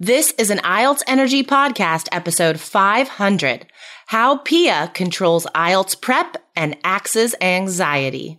This is an IELTS Energy Podcast, episode 500 How Pia Controls IELTS Prep and Axes Anxiety.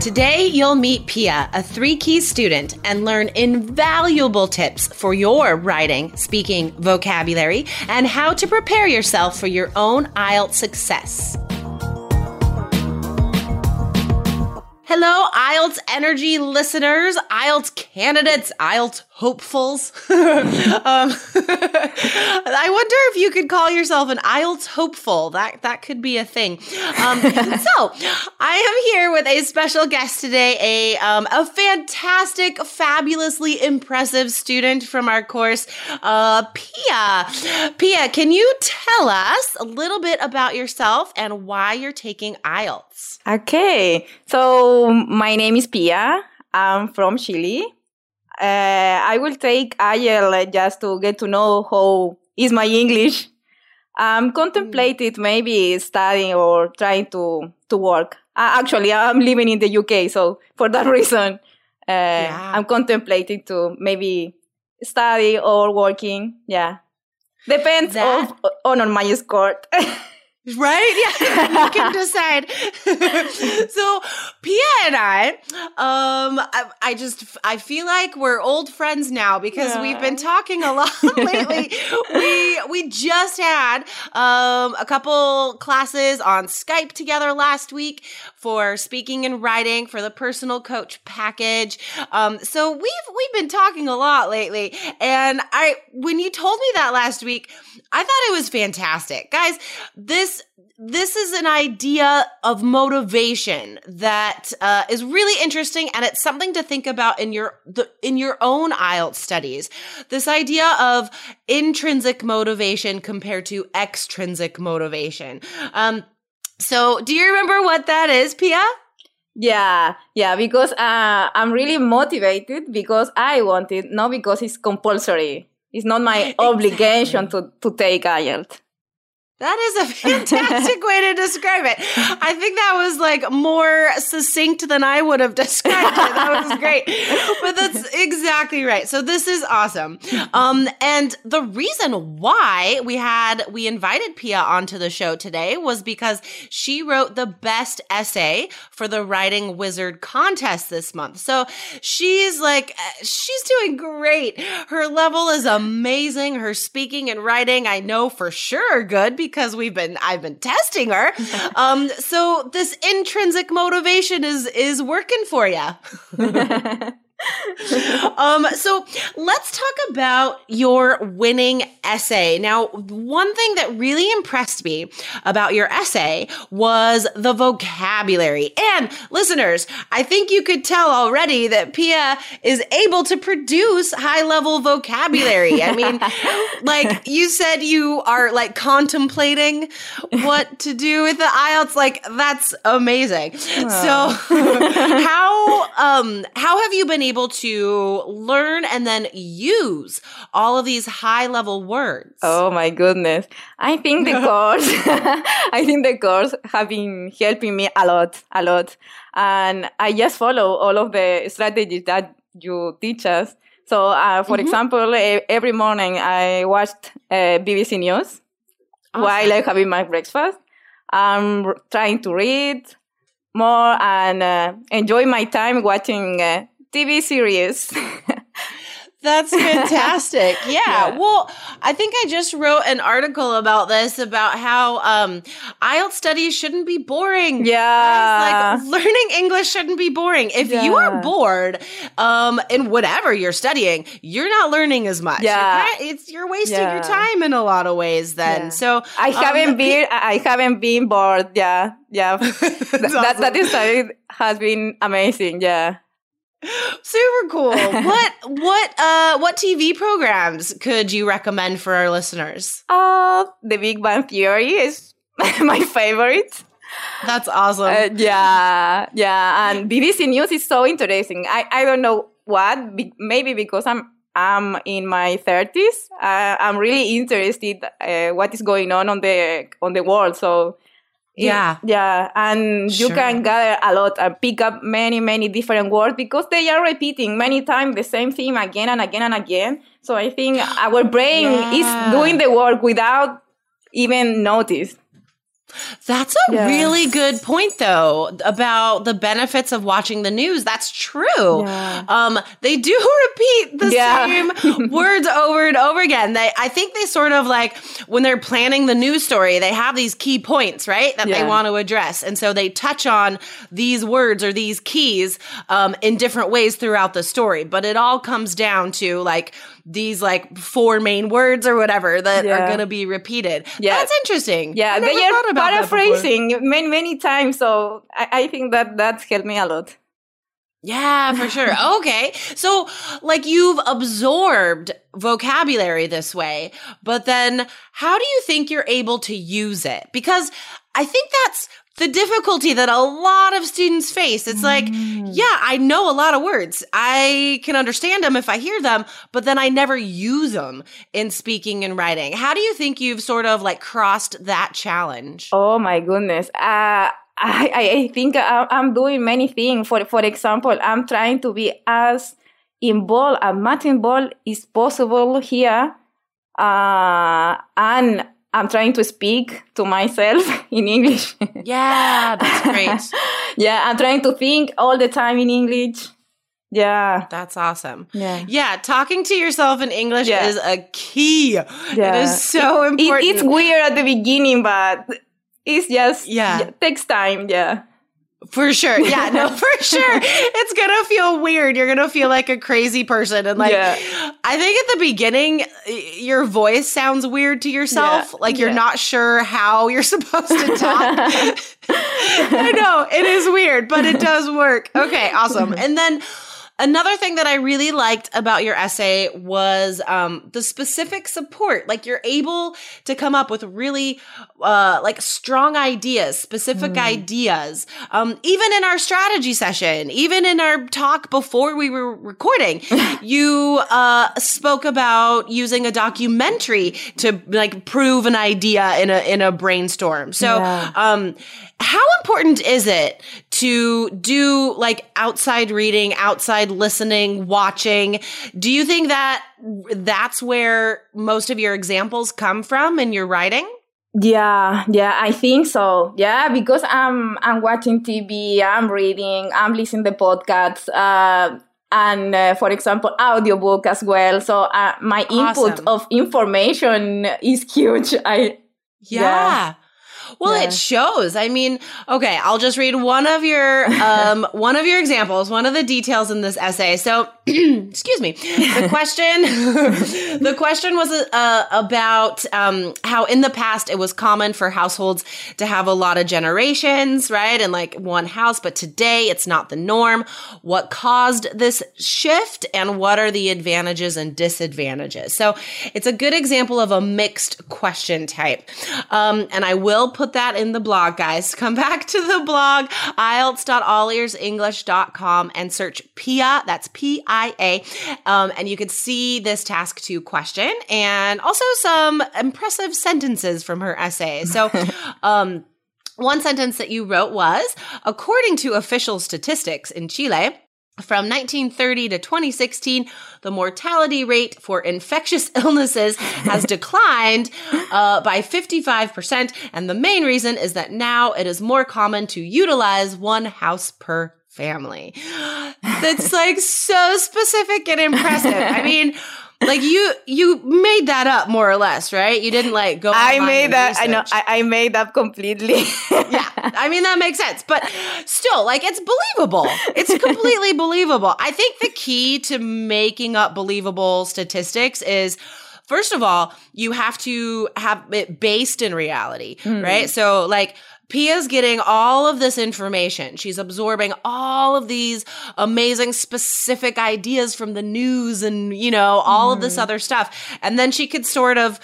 Today, you'll meet Pia, a three key student, and learn invaluable tips for your writing, speaking, vocabulary, and how to prepare yourself for your own IELTS success. Hello, IELTS Energy listeners, IELTS candidates, IELTS hopefuls. um, I wonder if you could call yourself an IELTS hopeful. That that could be a thing. Um, so, I am here with a special guest today, a um, a fantastic, fabulously impressive student from our course, uh, Pia. Pia, can you tell us a little bit about yourself and why you're taking IELTS? Okay, so my name is Pia. I'm from Chile. Uh, I will take IEL just to get to know how is my English. I'm contemplated maybe studying or trying to to work. Uh, actually, I'm living in the UK, so for that reason, uh, yeah. I'm contemplating to maybe study or working. Yeah, depends that- of, on on my score. Right? Yeah. you can decide. so Pia and I, um, I, I, just, I feel like we're old friends now because yeah. we've been talking a lot lately. we, we just had, um, a couple classes on Skype together last week for speaking and writing for the personal coach package. Um, so we've, we've been talking a lot lately. And I, when you told me that last week, I thought it was fantastic. Guys, this this is an idea of motivation that uh, is really interesting and it's something to think about in your the, in your own IELTS studies. This idea of intrinsic motivation compared to extrinsic motivation. Um, so do you remember what that is, Pia? Yeah, yeah, because uh, I'm really motivated because I want it, not because it's compulsory. It's not my obligation to, to take IELTS. That is a fantastic way to describe it. I think that was like more succinct than I would have described it. That was great. But that's exactly right. So this is awesome. Um, and the reason why we had, we invited Pia onto the show today was because she wrote the best essay for the Writing Wizard contest this month. So she's like, she's doing great. Her level is amazing. Her speaking and writing, I know for sure good because we've been I've been testing her. um, so this intrinsic motivation is is working for you. um, so let's talk about your winning essay. Now, one thing that really impressed me about your essay was the vocabulary. And listeners, I think you could tell already that Pia is able to produce high level vocabulary. I mean, like you said, you are like contemplating what to do with the IELTS. Like that's amazing. Oh. So how, um, how have you been able able to learn and then use all of these high level words? Oh my goodness. I think the course, I think the course have been helping me a lot, a lot. And I just follow all of the strategies that you teach us. So, uh, for mm-hmm. example, every morning I watched uh, BBC News awesome. while I having my breakfast. I'm trying to read more and uh, enjoy my time watching uh, TV series. That's fantastic. Yeah. yeah. Well, I think I just wrote an article about this about how um IELTS studies shouldn't be boring. Yeah. Guys, like learning English shouldn't be boring. If yeah. you are bored um in whatever you're studying, you're not learning as much. Yeah. You're, it's you're wasting yeah. your time in a lot of ways then. So I um, haven't been I haven't been bored. Yeah. Yeah. that, awesome. that, that is has been amazing. Yeah. Super cool. what what uh what TV programs could you recommend for our listeners? Uh, The Big Bang Theory is my favorite. That's awesome. Uh, yeah, yeah, and BBC News is so interesting. I, I don't know what, be, maybe because I'm I'm in my thirties. Uh, I'm really interested uh, what is going on on the on the world. So yeah, yeah, and you can gather a lot and pick up many many different words because they are repeating many times the same theme again and again and again. So I think our brain Yeah. is doing the work without even notice. That's a Yeah. really good point though about the benefits of watching the news. That's true. Yeah. Um they do repeat the Yeah. same words over and over again. They I think they sort of like when they're planning the news story, they have these key points, right? That they want to address. And so they touch on these words or these keys um in different ways throughout the story, but it all comes down to like these like four main words or whatever that are going to be repeated. Yeah. That's interesting. Yeah, I never thought about. Paraphrasing many many times. So I, I think that that's helped me a lot. Yeah, for sure. Okay. So, like, you've absorbed vocabulary this way, but then how do you think you're able to use it? Because I think that's the difficulty that a lot of students face. It's like, yeah, I know a lot of words. I can understand them if I hear them, but then I never use them in speaking and writing. How do you think you've sort of like crossed that challenge? Oh my goodness. Uh, I, I think I'm doing many things. For for example, I'm trying to be as involved and much involved is possible here, uh, and I'm trying to speak to myself in English. Yeah, that's great. yeah, I'm trying to think all the time in English. Yeah. That's awesome. Yeah. Yeah, talking to yourself in English Yeah. is a key. Yeah. is so It, important. it's weird at the beginning, but it's just Yeah. it takes time. Yeah. For sure. Yeah, no, for sure. It's gonna feel weird. You're gonna feel like a crazy person. And like Yeah. I think at the beginning your voice sounds weird to yourself. Yeah. Like you're Yeah. not sure how you're supposed to talk. I know it is weird, but it does work. Okay, awesome. And then another thing that I really liked about your essay was um, the specific support. Like you're able to come up with really uh, like strong ideas, specific ideas. Um, even in our strategy session, even in our talk before we were recording, you uh, spoke about using a documentary to like prove an idea in a in a brainstorm. So. Yeah. Um, how important is it to do like outside reading, outside listening, watching? Do you think that that's where most of your examples come from in your writing? Yeah, yeah, I think so. Yeah, because I'm I'm watching TV, I'm reading, I'm listening to podcasts, uh, and uh, for example, audiobook as well. So uh, my input Awesome. of information is huge. I Yeah. Yeah. Well, Yeah. it shows. I mean, okay, I'll just read one of your um one of your examples, one of the details in this essay. So, excuse me. The question the question was uh, about um how in the past it was common for households to have a lot of generations, right? And like one house, but today it's not the norm. What caused this shift and what are the advantages and disadvantages? So, it's a good example of a mixed question type. Um, and I will put that in the blog, guys. Come back to the blog, IELTS.allearsenglish.com and search PIA, that's P-I-A. Um, and you can see this task two question and also some impressive sentences from her essay. So, um, one sentence that you wrote was, according to official statistics in Chile, from 1930 to 2016, the mortality rate for infectious illnesses has declined uh, by 55%. And the main reason is that now it is more common to utilize one house per family. That's like so specific and impressive. I mean, like you you made that up more or less, right? You didn't like go. I made that. I know. I, I made that completely. yeah, I mean that makes sense, but still, like it's believable. It's completely believable. I think the key to making up believable statistics is. First of all, you have to have it based in reality, right? So, like, Pia's getting all of this information. She's absorbing all of these amazing specific ideas from the news and, you know, all mm. of this mm-hmm. other stuff. And then she could sort of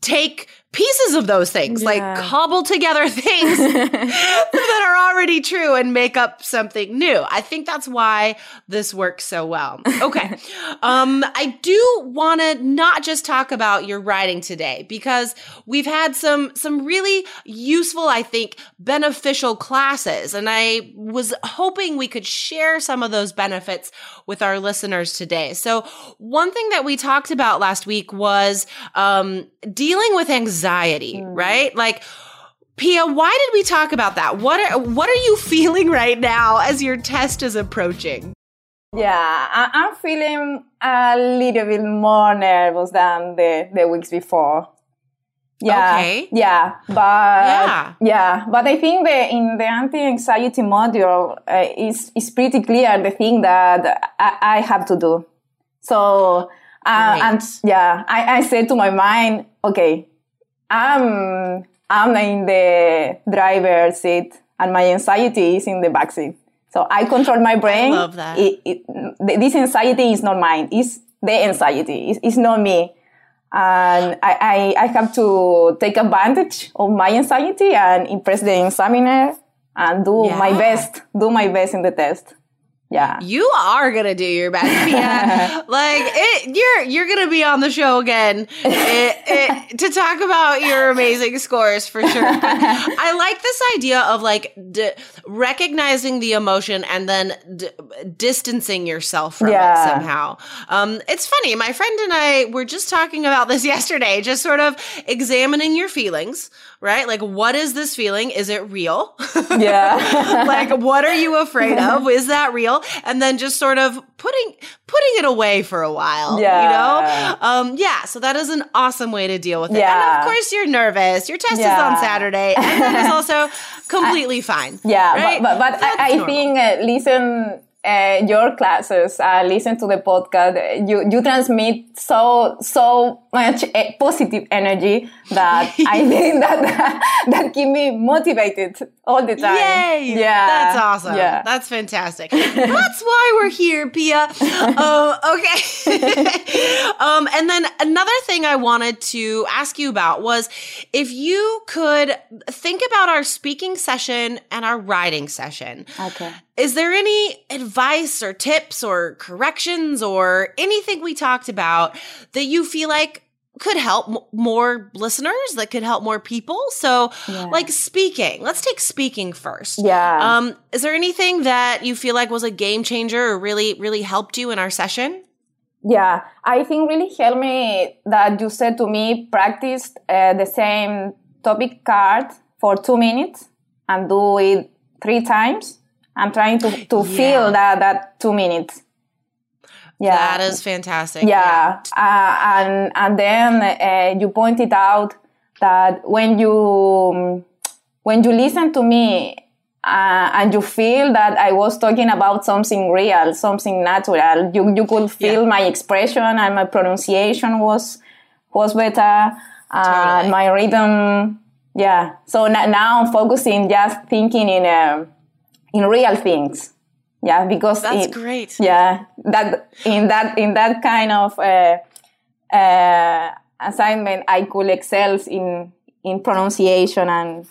take pieces of those things, yeah. like cobble together things that are already true and make up something new. I think that's why this works so well. Okay. um, I do want to not just talk about your writing today because we've had some, some really useful, I think, beneficial classes. And I was hoping we could share some of those benefits with our listeners today. So one thing that we talked about last week was, um, dealing with anxiety anxiety, mm. right? Like, Pia, why did we talk about that? What are what are you feeling right now as your test is approaching? Yeah, I, am feeling a little bit more nervous than the, the weeks before. Yeah, okay. yeah, but yeah. yeah, but I think the in the anti-anxiety module uh, is is pretty clear the thing that I, I have to do. So uh, and yeah, I, I said to my mind, okay, I'm I'm in the driver's seat and my anxiety is in the back seat. So I control my brain. I love that. It, it, this anxiety is not mine. It's the anxiety. It's, it's not me. And I, I, I have to take advantage of my anxiety and impress the examiner and do yeah. my best, do my best in the test. Yeah. You are gonna do your best. Yeah. like it, you're you're gonna be on the show again it, it, to talk about your amazing scores for sure. But I like this idea of like d- recognizing the emotion and then d- distancing yourself from yeah. it somehow. Um, it's funny. My friend and I were just talking about this yesterday. Just sort of examining your feelings right? Like, what is this feeling? Is it real? Yeah. like, what are you afraid of? Is that real? And then just sort of putting putting it away for a while. Yeah. You know? Um, yeah. So that is an awesome way to deal with it. Yeah. And of course, you're nervous. Your test yeah. is on Saturday, and that is also completely I, fine. Yeah, right? but but, but I, I think uh, listen uh, your classes, uh, listen to the podcast, you, you transmit so, so much uh, positive energy that I think that, that, that keep me motivated all the time. Yay! Yeah. That's awesome. Yeah. That's fantastic. That's why we're here, Pia. uh, okay. um, and then another thing I wanted to ask you about was if you could think about our speaking session and our writing session. Okay. Is there any advice or tips or corrections or anything we talked about that you feel like could help m- more listeners that could help more people? So yeah. like speaking. Let's take speaking first. Yeah. Um is there anything that you feel like was a game changer or really really helped you in our session? Yeah. I think really helped me that you said to me practice uh, the same topic card for two minutes and do it three times i'm trying to to yeah. feel that that two minutes yeah, that is fantastic. Yeah, yeah. Uh, and and then uh, you pointed out that when you when you listen to me uh, and you feel that I was talking about something real, something natural, you you could feel yeah. my expression and my pronunciation was was better, and my rhythm. Yeah, so now I'm focusing just thinking in uh, in real things yeah because that's great yeah that in that in that kind of uh, uh, assignment i could excel in in pronunciation and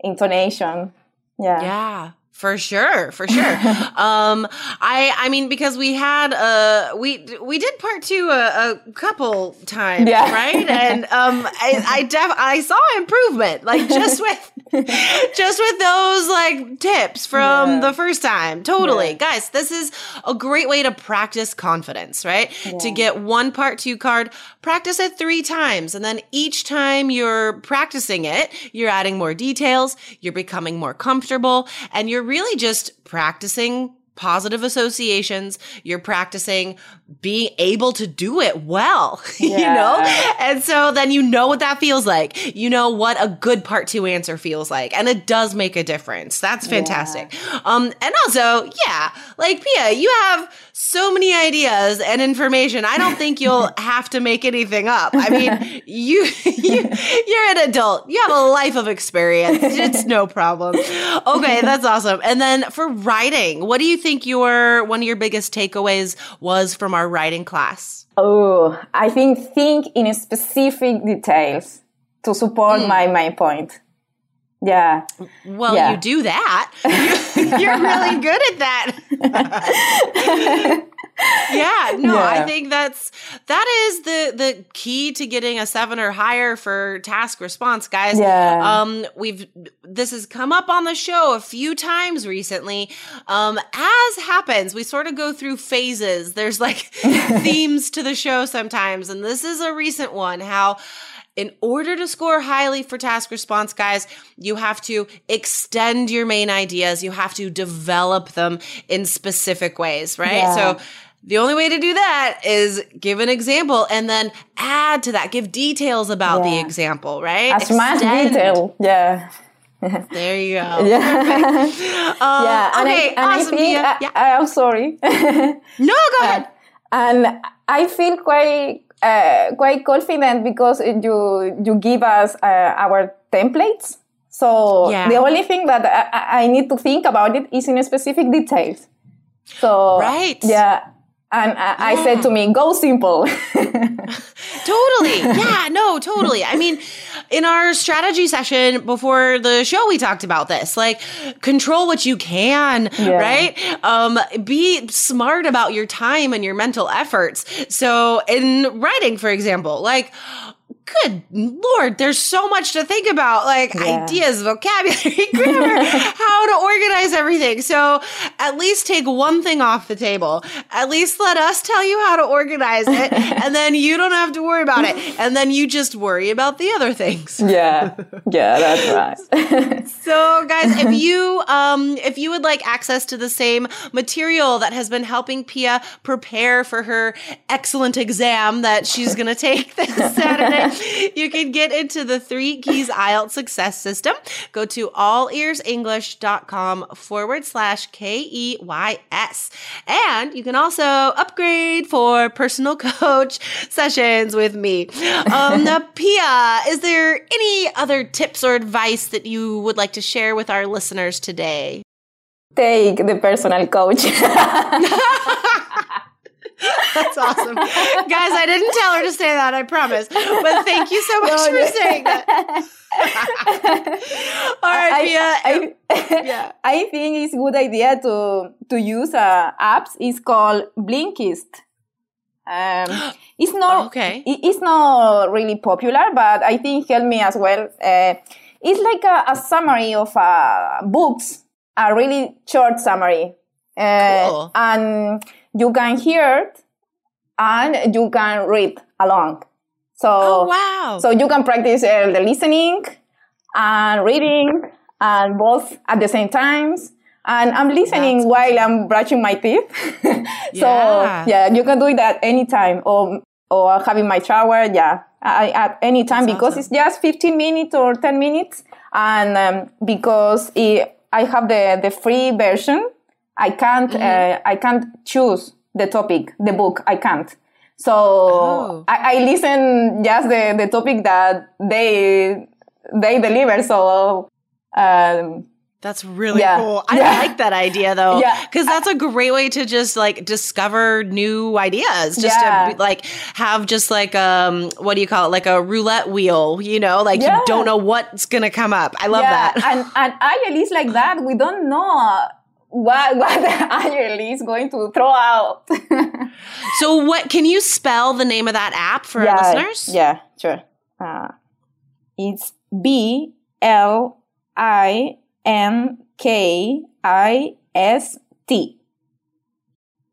intonation yeah yeah for sure, for sure. um, I, I mean, because we had, uh, we, we did part two a, a couple times, yeah. right? And, um, I, I def, I saw improvement, like just with, just with those like tips from yeah. the first time. Totally. Yeah. Guys, this is a great way to practice confidence, right? To get one part two card, practice it three times. And then each time you're practicing it, you're adding more details, you're becoming more comfortable, and you're really just practicing positive associations. You're practicing being able to do it well, Yeah. you know? And so then you know what that feels like. You know what a good part two answer feels like. And it does make a difference. That's fantastic. Um, and also, yeah, like Pia, you have so many ideas and information. I don't think you'll have to make anything up. I mean, you, you you're an adult. You have a life of experience. It's no problem. Okay, that's awesome. And then for writing, what do you think your one of your biggest takeaways was from our writing class? Oh, I think think in specific details to support Hmm. my main point. Yeah. Well, Yeah. you do that. You're really good at that. yeah, no, I think that's that is the the key to getting a 7 or higher for task response, guys. Yeah. Um we've this has come up on the show a few times recently. Um as happens, we sort of go through phases. There's like themes to the show sometimes, and this is a recent one how in order to score highly for task response, guys, you have to extend your main ideas. You have to develop them in specific ways, right? Yeah. So the only way to do that is give an example and then add to that, give details about the example, right? As much detail. Yeah. There you go. Yeah. Um, yeah. And okay, I, and I awesome. think. I, yeah. I, am sorry. No, go ahead. and I feel quite uh, quite confident because you you give us uh, our templates. So Yeah. the only thing that I, I- need to think about it is in specific details. So Right. yeah, and I, I said to me, go simple. Totally. Yeah, no, totally. I mean, in our strategy session before the show, we talked about this. Like, control what you can, Yeah. right? Um, be smart about your time and your mental efforts. So, in writing, for example, like, good lord, there's so much to think about, like Yeah. ideas, vocabulary, grammar, how to organize everything. So, at least take one thing off the table. At least let us tell you how to organize it, and then you don't have to worry about it. And then you just worry about the other things. yeah, yeah, that's right. So, guys, if you um if you would like access to the same material that has been helping Pia prepare for her excellent exam that she's going to take this Saturday, you can get into the Three Keys IELTS Success System. Go to allearsenglish.com forward slash K E Y S. And you can also upgrade for personal coach sessions with me. Um, now, Pia, is there any other tips or advice that you would like to share with our listeners today? Take the personal coach. That's awesome. Guys, I didn't tell her to say that, I promise. But thank you so much No, for saying that. All right, Pia. I, I, Yeah. I think it's a good idea to to use uh, apps. It's called Blinkist. Um, it's not Okay. it- it's not really popular, but I think help me as well. Uh, it's like a, a summary of uh, books, a really short summary, uh, Cool. and you can hear it and you can read along. So Oh, wow. so you can practice uh, the listening and reading and both at the same times. And I'm listening That's while I'm brushing my teeth. so Yeah. yeah. you can do it that anytime or or having my shower. Yeah, I, at any time That's because awesome. it's just 15 minutes or 10 minutes. And um, because it, I have the, the free version, I can't Mm-hmm. uh, I can't choose the topic, the book. I can't. So Oh. I, I listen just the, the topic that they they deliver. So um, That's really Yeah. cool. I Yeah. like that idea though. Yeah. Because that's a great way to just like discover new ideas. Just Yeah. to like have just like um what do you call it? Like a roulette wheel, you know? Like Yeah. you don't know what's gonna come up. I love yeah, that. and and I at least like that. We don't know what what IEL is going to throw out. so what can you spell the name of that app for our listeners? Yeah, sure. Uh, it's B L I N K I S T.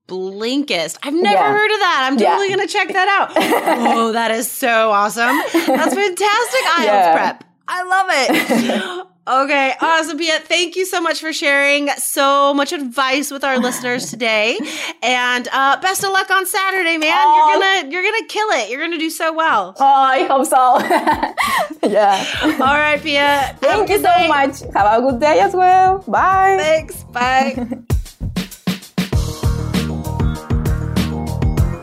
Blinkist. I've never Yeah. heard of that. I'm Yeah. totally gonna check that out. oh, that is so awesome. That's fantastic IELTS Yeah. prep. I love it. Okay, awesome, Pia. Thank you so much for sharing so much advice with our listeners today, and uh, best of luck on Saturday, man. Oh. You're gonna you're gonna kill it. You're gonna do so well. Oh, I hope so. yeah. All right, Pia. Thank you so night. much. Have a good day as well. Bye. Thanks. Bye.